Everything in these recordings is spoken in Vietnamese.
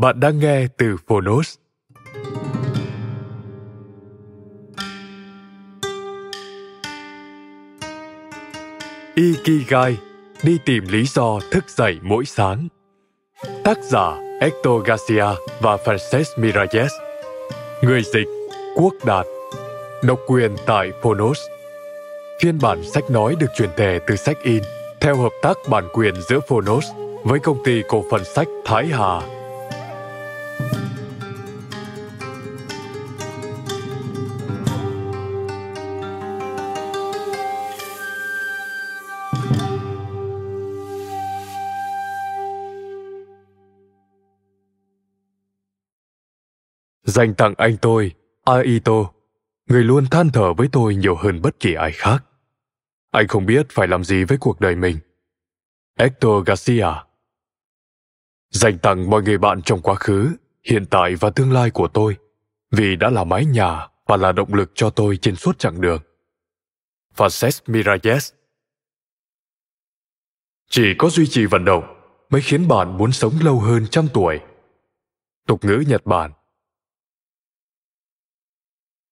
Bạn đang nghe từ Phonos. Ikigai, đi tìm lý do thức dậy mỗi sáng. Tác giả Hector Garcia và Frances Miralles. Người dịch Quốc Đạt. Độc quyền tại Phonos. Phiên bản sách nói được truyền thể từ sách in theo hợp tác bản quyền giữa Phonos với công ty cổ phần sách Thái Hà dành tặng anh tôi, Aito, người luôn than thở với tôi nhiều hơn bất kỳ ai khác. Anh không biết phải làm gì với cuộc đời mình. Hector Garcia Dành tặng mọi người bạn trong quá khứ, hiện tại và tương lai của tôi, vì đã là mái nhà và là động lực cho tôi trên suốt chặng đường. Frances Miralles Chỉ có duy trì vận động mới khiến bạn muốn sống lâu hơn trăm tuổi. Tục ngữ Nhật Bản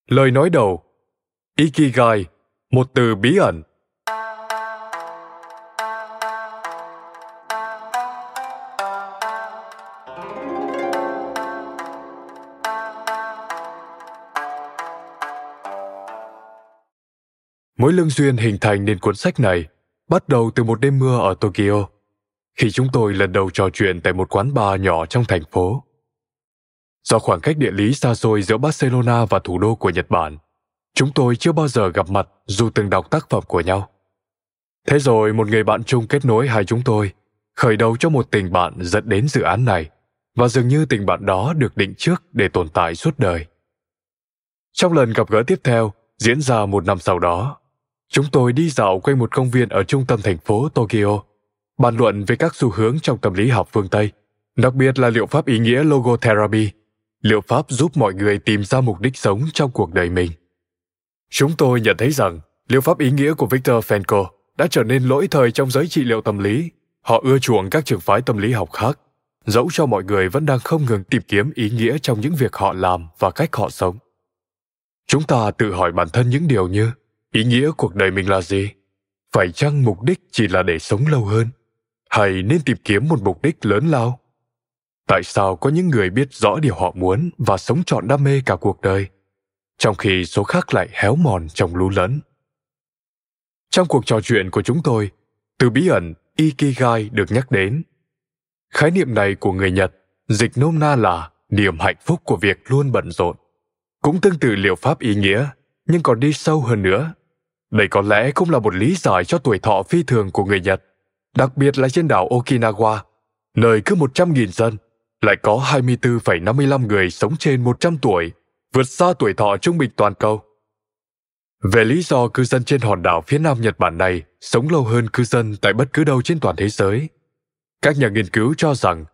Lời nói đầu Ikigai, một từ bí ẩn. Mối lương duyên hình thành nên cuốn sách này bắt đầu từ một đêm mưa ở Tokyo, khi chúng tôi lần đầu trò chuyện tại một quán bar nhỏ trong thành phố. Do khoảng cách địa lý xa xôi giữa Barcelona và thủ đô của Nhật Bản, chúng tôi chưa bao giờ gặp mặt dù từng đọc tác phẩm của nhau. Thế rồi một người bạn chung kết nối hai chúng tôi, khởi đầu cho một tình bạn dẫn đến dự án này, và dường như tình bạn đó được định trước để tồn tại suốt đời. Trong lần gặp gỡ tiếp theo, diễn ra một năm sau đó, chúng tôi đi dạo quanh một công viên ở trung tâm thành phố Tokyo, bàn luận về các xu hướng trong tâm lý học phương Tây, đặc biệt là liệu pháp ý nghĩa logotherapy liệu pháp giúp mọi người tìm ra mục đích sống trong cuộc đời mình. Chúng tôi nhận thấy rằng liệu pháp ý nghĩa của Viktor Frankl đã trở nên lỗi thời trong giới trị liệu tâm lý. Họ ưa chuộng các trường phái tâm lý học khác, dẫu cho mọi người vẫn đang không ngừng tìm kiếm ý nghĩa trong những việc họ làm và cách họ sống. Chúng ta tự hỏi bản thân những điều như ý nghĩa cuộc đời mình là gì? Phải chăng mục đích chỉ là để sống lâu hơn? Hay nên tìm kiếm một mục đích lớn lao? Tại sao có những người biết rõ điều họ muốn và sống trọn đam mê cả cuộc đời trong khi số khác lại héo mòn trong lú lẫn? Trong cuộc trò chuyện của chúng tôi từ bí ẩn ikigai được nhắc đến. Khái niệm này của người nhật dịch nôm na là niềm hạnh phúc của việc luôn bận rộn. Cũng tương tự liệu pháp ý nghĩa nhưng còn đi sâu hơn nữa. Đây có lẽ cũng là một lý giải cho tuổi thọ phi thường của người Nhật, đặc biệt là trên đảo Okinawa, nơi cứ 100.000 dân lại có 24,55 người sống trên 100 tuổi, vượt xa tuổi thọ trung bình toàn cầu. Về lý do cư dân trên hòn đảo phía nam Nhật Bản này sống lâu hơn cư dân tại bất cứ đâu trên toàn thế giới, các nhà nghiên cứu cho rằng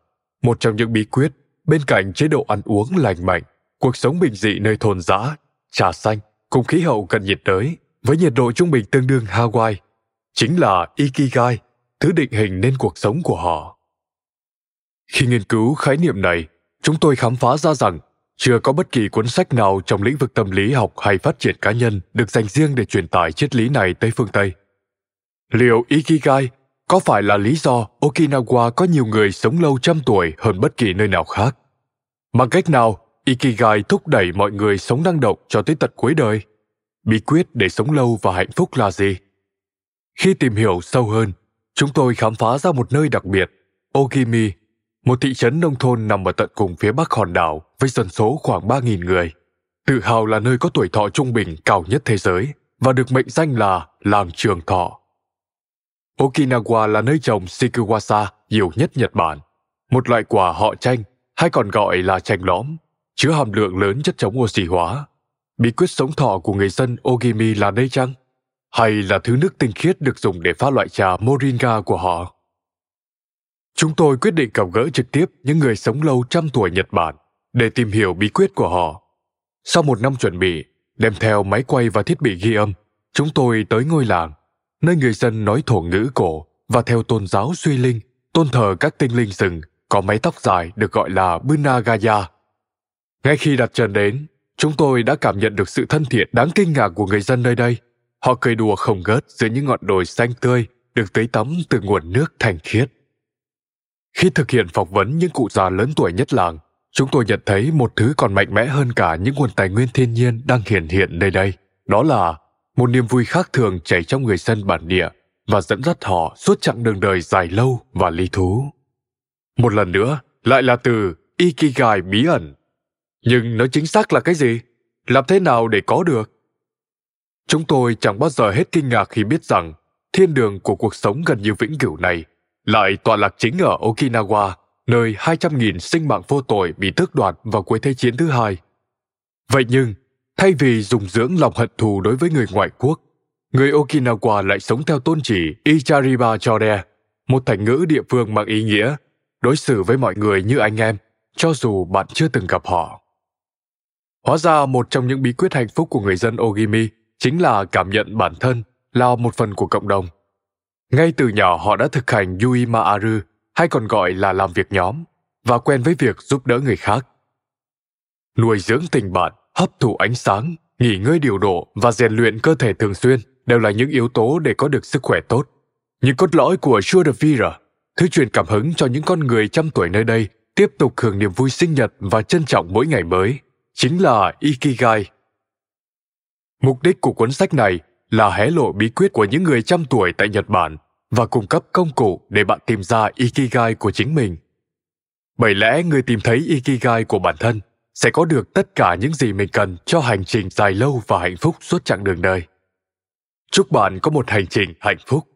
một trong những bí quyết bên cạnh chế độ ăn uống lành mạnh, cuộc sống bình dị nơi thôn dã, trà xanh cùng khí hậu cận nhiệt đới với nhiệt độ trung bình tương đương Hawaii chính là Ikigai, thứ định hình nên cuộc sống của họ. Khi nghiên cứu khái niệm này, chúng tôi khám phá ra rằng chưa có bất kỳ cuốn sách nào trong lĩnh vực tâm lý học hay phát triển cá nhân được dành riêng để truyền tải triết lý này tới phương Tây. Liệu Ikigai có phải là lý do Okinawa có nhiều người sống lâu trăm tuổi hơn bất kỳ nơi nào khác? Bằng cách nào Ikigai thúc đẩy mọi người sống năng động cho tới tận cuối đời? Bí quyết để sống lâu và hạnh phúc là gì? Khi tìm hiểu sâu hơn, chúng tôi khám phá ra một nơi đặc biệt, Ogimi, một thị trấn nông thôn nằm ở tận cùng phía bắc hòn đảo với dân số khoảng 3.000 người. Tự hào là nơi có tuổi thọ trung bình cao nhất thế giới và được mệnh danh là làng trường thọ. Okinawa là nơi trồng Shikiwasa nhiều nhất Nhật Bản, một loại quả họ chanh hay còn gọi là chanh lõm, chứa hàm lượng lớn chất chống oxy hóa. Bí quyết sống thọ của người dân Ogimi là đây chăng? Hay là thứ nước tinh khiết được dùng để pha loại trà Moringa của họ? Chúng tôi quyết định gặp gỡ trực tiếp những người sống lâu trăm tuổi Nhật Bản để tìm hiểu bí quyết của họ. Sau một năm chuẩn bị, đem theo máy quay và thiết bị ghi âm, chúng tôi tới ngôi làng, nơi người dân nói thổ ngữ cổ và theo tôn giáo suy linh, tôn thờ các tinh linh rừng có mái tóc dài được gọi là Bunagaya. Ngay khi đặt chân đến, chúng tôi đã cảm nhận được sự thân thiện đáng kinh ngạc của người dân nơi đây. Họ cười đùa không ngớt dưới những ngọn đồi xanh tươi được tưới tắm từ nguồn nước thanh khiết. Khi thực hiện phỏng vấn những cụ già lớn tuổi nhất làng, chúng tôi nhận thấy một thứ còn mạnh mẽ hơn cả những nguồn tài nguyên thiên nhiên đang hiện hiện nơi đây. Đó là một niềm vui khác thường chảy trong người dân bản địa và dẫn dắt họ suốt chặng đường đời dài lâu và lý thú. Một lần nữa, lại là từ Ikigai bí ẩn. Nhưng nó chính xác là cái gì? Làm thế nào để có được? Chúng tôi chẳng bao giờ hết kinh ngạc khi biết rằng thiên đường của cuộc sống gần như vĩnh cửu này lại tọa lạc chính ở Okinawa, nơi 200.000 sinh mạng vô tội bị tước đoạt vào cuối Thế chiến thứ hai. Vậy nhưng, thay vì dùng dưỡng lòng hận thù đối với người ngoại quốc, người Okinawa lại sống theo tôn chỉ Ichariba Chode, một thành ngữ địa phương mang ý nghĩa đối xử với mọi người như anh em, cho dù bạn chưa từng gặp họ. Hóa ra một trong những bí quyết hạnh phúc của người dân Ogimi chính là cảm nhận bản thân là một phần của cộng đồng – ngay từ nhỏ họ đã thực hành Yui Maaru, hay còn gọi là làm việc nhóm, và quen với việc giúp đỡ người khác. Nuôi dưỡng tình bạn, hấp thụ ánh sáng, nghỉ ngơi điều độ và rèn luyện cơ thể thường xuyên đều là những yếu tố để có được sức khỏe tốt. Những cốt lõi của Shudavira, thứ truyền cảm hứng cho những con người trăm tuổi nơi đây tiếp tục hưởng niềm vui sinh nhật và trân trọng mỗi ngày mới, chính là Ikigai. Mục đích của cuốn sách này là hé lộ bí quyết của những người trăm tuổi tại Nhật Bản và cung cấp công cụ để bạn tìm ra Ikigai của chính mình. Bởi lẽ người tìm thấy Ikigai của bản thân sẽ có được tất cả những gì mình cần cho hành trình dài lâu và hạnh phúc suốt chặng đường đời. Chúc bạn có một hành trình hạnh phúc.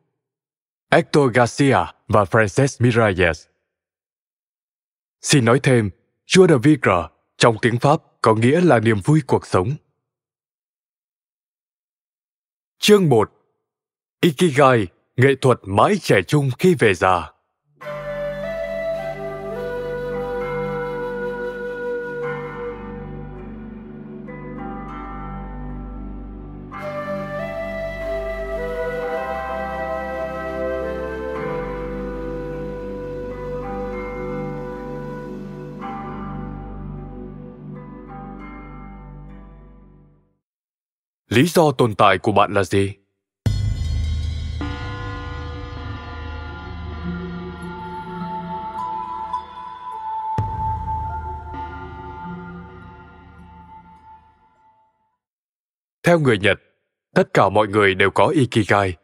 Hector Garcia và Frances Miralles Xin nói thêm, Joie de vivre trong tiếng Pháp có nghĩa là niềm vui cuộc sống. Chương 1 Ikigai, nghệ thuật mãi trẻ trung khi về già. lý do tồn tại của bạn là gì theo người nhật, tất cả mọi người đều có ikigai,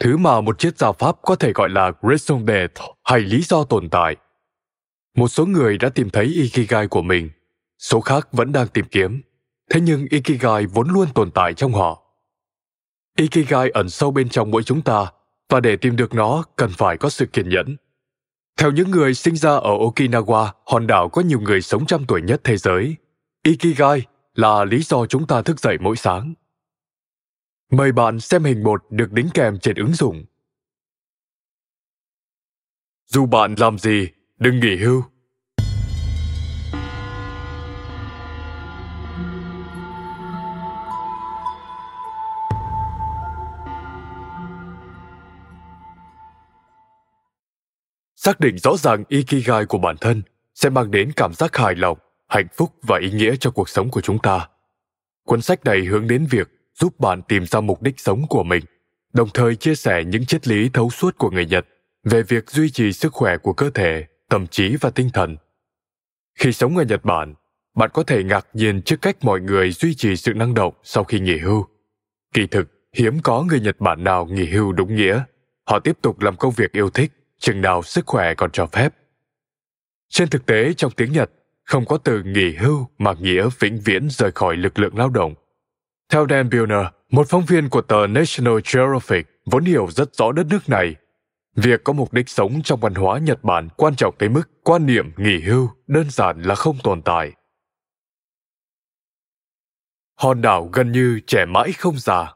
thứ mà một triết gia pháp có thể gọi là raison d'être hay lý do tồn tại. Một số người đã tìm thấy ikigai của mình, số khác vẫn đang tìm kiếm, thế nhưng ikigai vốn luôn tồn tại trong họ. Ikigai ẩn sâu bên trong mỗi chúng ta, và để tìm được nó, cần phải có sự kiên nhẫn. Theo những người sinh ra ở okinawa, hòn đảo có nhiều người sống trăm tuổi nhất thế giới, ikigai là lý do chúng ta thức dậy mỗi sáng mời bạn xem hình một được đính kèm trên ứng dụng dù bạn làm gì, đừng nghỉ hưu xác định rõ ràng ikigai của bản thân sẽ mang đến cảm giác hài lòng, hạnh phúc và ý nghĩa cho cuộc sống của chúng ta. Cuốn sách này hướng đến việc giúp bạn tìm ra mục đích sống của mình, đồng thời chia sẻ những triết lý thấu suốt của người Nhật về việc duy trì sức khỏe của cơ thể, tâm trí và tinh thần. Khi sống ở Nhật Bản, bạn có thể ngạc nhiên trước cách mọi người duy trì sự năng động sau khi nghỉ hưu. Kỳ thực, hiếm có người Nhật Bản nào nghỉ hưu đúng nghĩa. Họ tiếp tục làm công việc yêu thích, chừng nào sức khỏe còn cho phép. Trên thực tế, trong tiếng Nhật, không có từ nghỉ hưu mà nghĩa vĩnh viễn rời khỏi lực lượng lao động. Theo Dan Buehner, một phóng viên của tờ National Geographic vốn hiểu rất rõ đất nước này, việc có mục đích sống trong văn hóa Nhật Bản quan trọng tới mức quan niệm nghỉ hưu đơn giản là không tồn tại. Hòn đảo gần như trẻ mãi không già.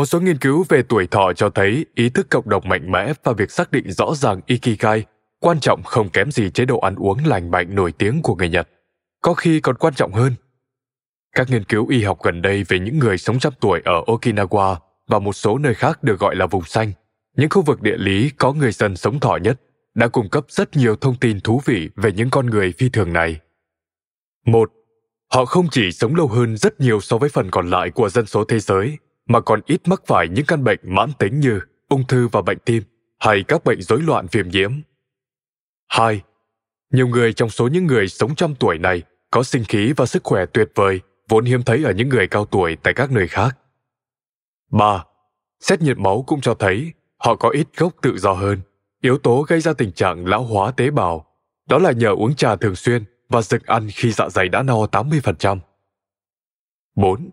Một số nghiên cứu về tuổi thọ cho thấy ý thức cộng đồng mạnh mẽ và việc xác định rõ ràng Ikigai quan trọng không kém gì chế độ ăn uống lành mạnh nổi tiếng của người Nhật, có khi còn quan trọng hơn. Các nghiên cứu y học gần đây về những người sống trăm tuổi ở Okinawa và một số nơi khác được gọi là vùng xanh, những khu vực địa lý có người dân sống thọ nhất, đã cung cấp rất nhiều thông tin thú vị về những con người phi thường này. Một, họ không chỉ sống lâu hơn rất nhiều so với phần còn lại của dân số thế giới, mà còn ít mắc phải những căn bệnh mãn tính như ung thư và bệnh tim hay các bệnh rối loạn viêm nhiễm. Hai, nhiều người trong số những người sống trăm tuổi này có sinh khí và sức khỏe tuyệt vời vốn hiếm thấy ở những người cao tuổi tại các nơi khác. 3. Xét nghiệm máu cũng cho thấy họ có ít gốc tự do hơn. Yếu tố gây ra tình trạng lão hóa tế bào, đó là nhờ uống trà thường xuyên và dừng ăn khi dạ dày đã no 80%. 4.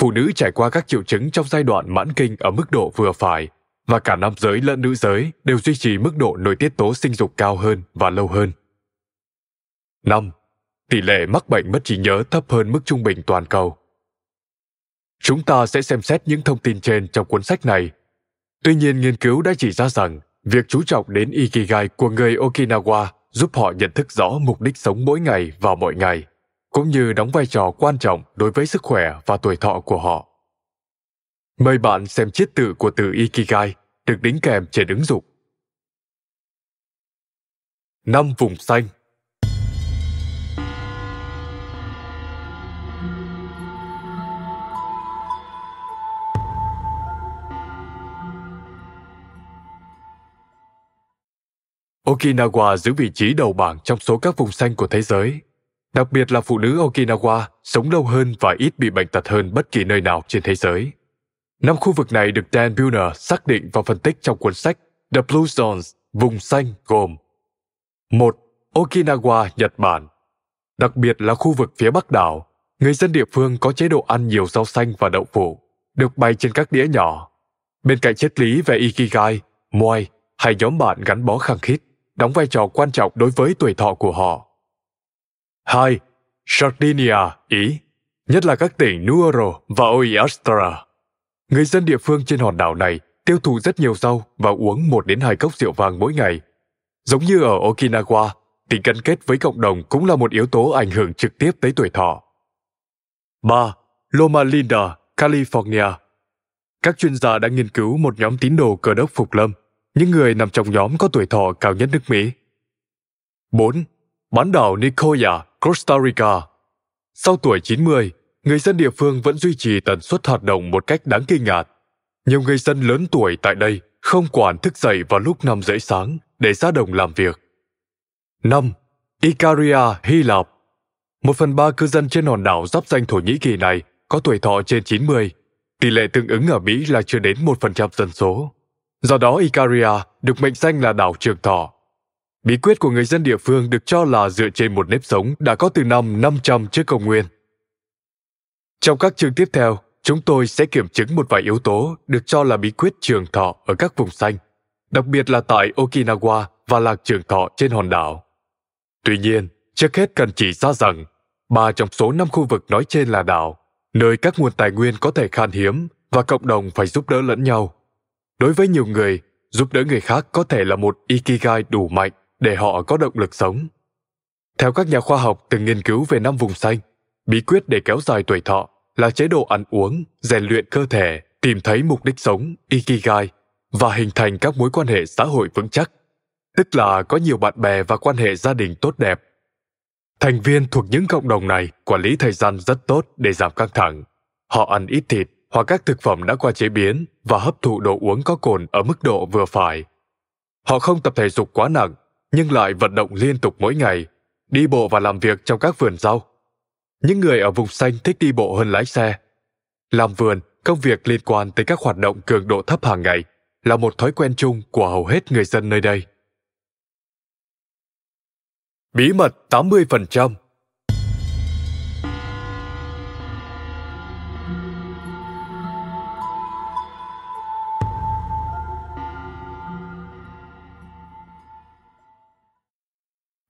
Phụ nữ trải qua các triệu chứng trong giai đoạn mãn kinh ở mức độ vừa phải và cả nam giới lẫn nữ giới đều duy trì mức độ nội tiết tố sinh dục cao hơn và lâu hơn. 5. Tỷ lệ mắc bệnh mất trí nhớ thấp hơn mức trung bình toàn cầu. Chúng ta sẽ xem xét những thông tin trên trong cuốn sách này. Tuy nhiên, nghiên cứu đã chỉ ra rằng việc chú trọng đến Ikigai của người Okinawa giúp họ nhận thức rõ mục đích sống mỗi ngày và mọi ngày, cũng như đóng vai trò quan trọng đối với sức khỏe và tuổi thọ của họ. Mời bạn xem chiết tự của từ Ikigai được đính kèm trên ứng dụng. Năm vùng xanh Okinawa giữ vị trí đầu bảng trong số các vùng xanh của thế giới. Đặc biệt là phụ nữ Okinawa sống lâu hơn và ít bị bệnh tật hơn bất kỳ nơi nào trên thế giới. Năm khu vực này được Dan Bueller xác định và phân tích trong cuốn sách The Blue Zones, vùng xanh gồm một Okinawa, Nhật Bản. Đặc biệt là khu vực phía bắc đảo, người dân địa phương có chế độ ăn nhiều rau xanh và đậu phụ, được bày trên các đĩa nhỏ. Bên cạnh triết lý về Ikigai, moai hay nhóm bạn gắn bó khăng khít, đóng vai trò quan trọng đối với tuổi thọ của họ. 2. Sardinia, Ý, nhất là các tỉnh Nuoro và Oiastra. Người dân địa phương trên hòn đảo này tiêu thụ rất nhiều rau và uống một đến hai cốc rượu vàng mỗi ngày. Giống như ở Okinawa, tình gắn kết với cộng đồng cũng là một yếu tố ảnh hưởng trực tiếp tới tuổi thọ. 3. Loma Linda, California. Các chuyên gia đã nghiên cứu một nhóm tín đồ cơ đốc phục lâm những người nằm trong nhóm có tuổi thọ cao nhất nước Mỹ. 4. Bán đảo Nicoya, Costa Rica. Sau tuổi 90, người dân địa phương vẫn duy trì tần suất hoạt động một cách đáng kinh ngạc. Nhiều người dân lớn tuổi tại đây không quản thức dậy vào lúc 5 rưỡi sáng để ra đồng làm việc. 5. Icaria, Hy Lạp. Một phần ba cư dân trên hòn đảo giáp danh Thổ Nhĩ Kỳ này có tuổi thọ trên 90. Tỷ lệ tương ứng ở Mỹ là chưa đến 1% dân số. Do đó Icaria được mệnh danh là đảo trường thọ. Bí quyết của người dân địa phương được cho là dựa trên một nếp sống đã có từ năm 500 trước công nguyên. Trong các chương tiếp theo, chúng tôi sẽ kiểm chứng một vài yếu tố được cho là bí quyết trường thọ ở các vùng xanh, đặc biệt là tại Okinawa và lạc trường thọ trên hòn đảo. Tuy nhiên, trước hết cần chỉ ra rằng, ba trong số năm khu vực nói trên là đảo, nơi các nguồn tài nguyên có thể khan hiếm và cộng đồng phải giúp đỡ lẫn nhau đối với nhiều người giúp đỡ người khác có thể là một ikigai đủ mạnh để họ có động lực sống theo các nhà khoa học từng nghiên cứu về năm vùng xanh bí quyết để kéo dài tuổi thọ là chế độ ăn uống, rèn luyện cơ thể, tìm thấy mục đích sống, ikigai và hình thành các mối quan hệ xã hội vững chắc, tức là có nhiều bạn bè và quan hệ gia đình tốt đẹp. Thành viên thuộc những cộng đồng này quản lý thời gian rất tốt để giảm căng thẳng. Họ ăn ít thịt hoặc các thực phẩm đã qua chế biến và hấp thụ đồ uống có cồn ở mức độ vừa phải. Họ không tập thể dục quá nặng, nhưng lại vận động liên tục mỗi ngày, đi bộ và làm việc trong các vườn rau. Những người ở vùng xanh thích đi bộ hơn lái xe. Làm vườn, công việc liên quan tới các hoạt động cường độ thấp hàng ngày là một thói quen chung của hầu hết người dân nơi đây. Bí mật 80%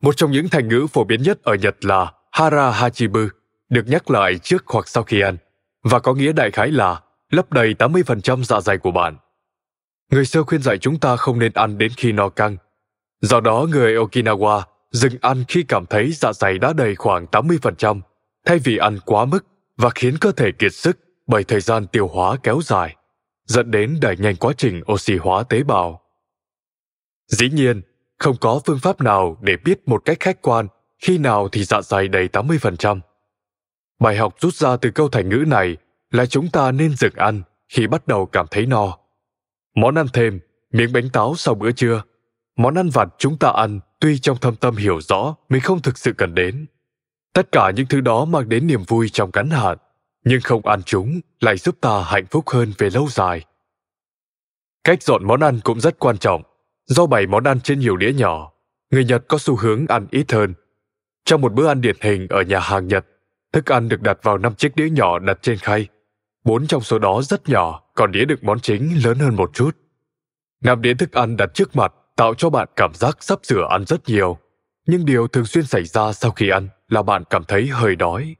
Một trong những thành ngữ phổ biến nhất ở Nhật là Hara Hachibu, được nhắc lại trước hoặc sau khi ăn, và có nghĩa đại khái là lấp đầy 80% dạ dày của bạn. Người xưa khuyên dạy chúng ta không nên ăn đến khi no căng. Do đó, người Okinawa dừng ăn khi cảm thấy dạ dày đã đầy khoảng 80%, thay vì ăn quá mức và khiến cơ thể kiệt sức bởi thời gian tiêu hóa kéo dài, dẫn đến đẩy nhanh quá trình oxy hóa tế bào. Dĩ nhiên, không có phương pháp nào để biết một cách khách quan khi nào thì dạ dày đầy 80%. Bài học rút ra từ câu thành ngữ này là chúng ta nên dừng ăn khi bắt đầu cảm thấy no. Món ăn thêm, miếng bánh táo sau bữa trưa, món ăn vặt chúng ta ăn tuy trong thâm tâm hiểu rõ mình không thực sự cần đến. Tất cả những thứ đó mang đến niềm vui trong ngắn hạn, nhưng không ăn chúng lại giúp ta hạnh phúc hơn về lâu dài. Cách dọn món ăn cũng rất quan trọng Do bày món ăn trên nhiều đĩa nhỏ, người Nhật có xu hướng ăn ít hơn. Trong một bữa ăn điển hình ở nhà hàng Nhật, thức ăn được đặt vào năm chiếc đĩa nhỏ đặt trên khay. Bốn trong số đó rất nhỏ, còn đĩa đựng món chính lớn hơn một chút. Năm đĩa thức ăn đặt trước mặt tạo cho bạn cảm giác sắp sửa ăn rất nhiều. Nhưng điều thường xuyên xảy ra sau khi ăn là bạn cảm thấy hơi đói.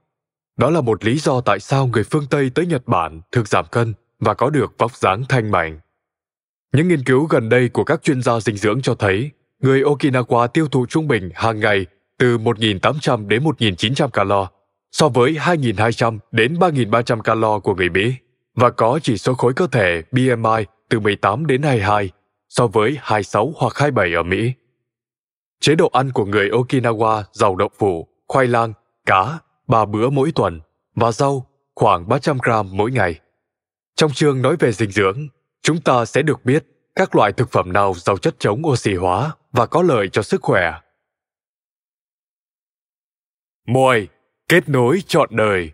Đó là một lý do tại sao người phương Tây tới Nhật Bản thường giảm cân và có được vóc dáng thanh mảnh. Những nghiên cứu gần đây của các chuyên gia dinh dưỡng cho thấy người Okinawa tiêu thụ trung bình hàng ngày từ 1.800 đến 1.900 calo so với 2.200 đến 3.300 calo của người Mỹ và có chỉ số khối cơ thể BMI từ 18 đến 22 so với 26 hoặc 27 ở Mỹ. Chế độ ăn của người Okinawa giàu đậu phụ, khoai lang, cá, ba bữa mỗi tuần và rau khoảng 300 gram mỗi ngày. Trong chương nói về dinh dưỡng, chúng ta sẽ được biết các loại thực phẩm nào giàu chất chống oxy hóa và có lợi cho sức khỏe. Mồi, kết nối trọn đời.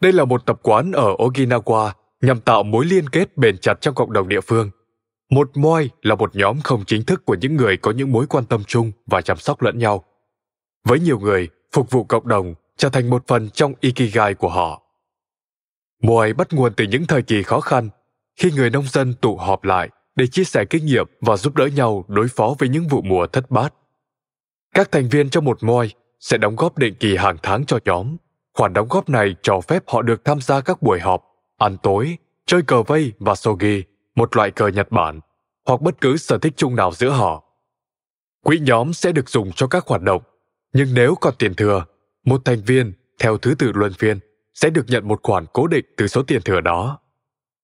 Đây là một tập quán ở Okinawa nhằm tạo mối liên kết bền chặt trong cộng đồng địa phương – một moi là một nhóm không chính thức của những người có những mối quan tâm chung và chăm sóc lẫn nhau. Với nhiều người, phục vụ cộng đồng trở thành một phần trong ikigai của họ. Moi bắt nguồn từ những thời kỳ khó khăn, khi người nông dân tụ họp lại để chia sẻ kinh nghiệm và giúp đỡ nhau đối phó với những vụ mùa thất bát. Các thành viên trong một moi sẽ đóng góp định kỳ hàng tháng cho nhóm. Khoản đóng góp này cho phép họ được tham gia các buổi họp, ăn tối, chơi cờ vây và sogi một loại cờ Nhật Bản, hoặc bất cứ sở thích chung nào giữa họ. Quỹ nhóm sẽ được dùng cho các hoạt động, nhưng nếu còn tiền thừa, một thành viên theo thứ tự luân phiên sẽ được nhận một khoản cố định từ số tiền thừa đó.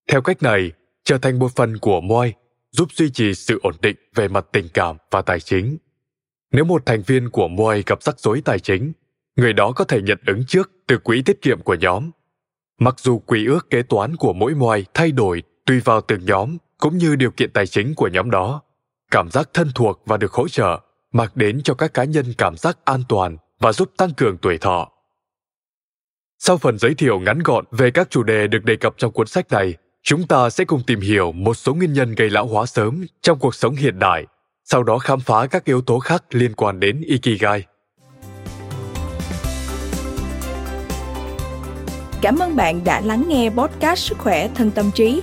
Theo cách này, trở thành một phần của moi giúp duy trì sự ổn định về mặt tình cảm và tài chính. Nếu một thành viên của moi gặp rắc rối tài chính, người đó có thể nhận ứng trước từ quỹ tiết kiệm của nhóm. Mặc dù quỹ ước kế toán của mỗi moi thay đổi tùy vào từng nhóm, cũng như điều kiện tài chính của nhóm đó, cảm giác thân thuộc và được hỗ trợ mang đến cho các cá nhân cảm giác an toàn và giúp tăng cường tuổi thọ. Sau phần giới thiệu ngắn gọn về các chủ đề được đề cập trong cuốn sách này, chúng ta sẽ cùng tìm hiểu một số nguyên nhân gây lão hóa sớm trong cuộc sống hiện đại, sau đó khám phá các yếu tố khác liên quan đến ikigai. Cảm ơn bạn đã lắng nghe podcast Sức khỏe thân tâm trí.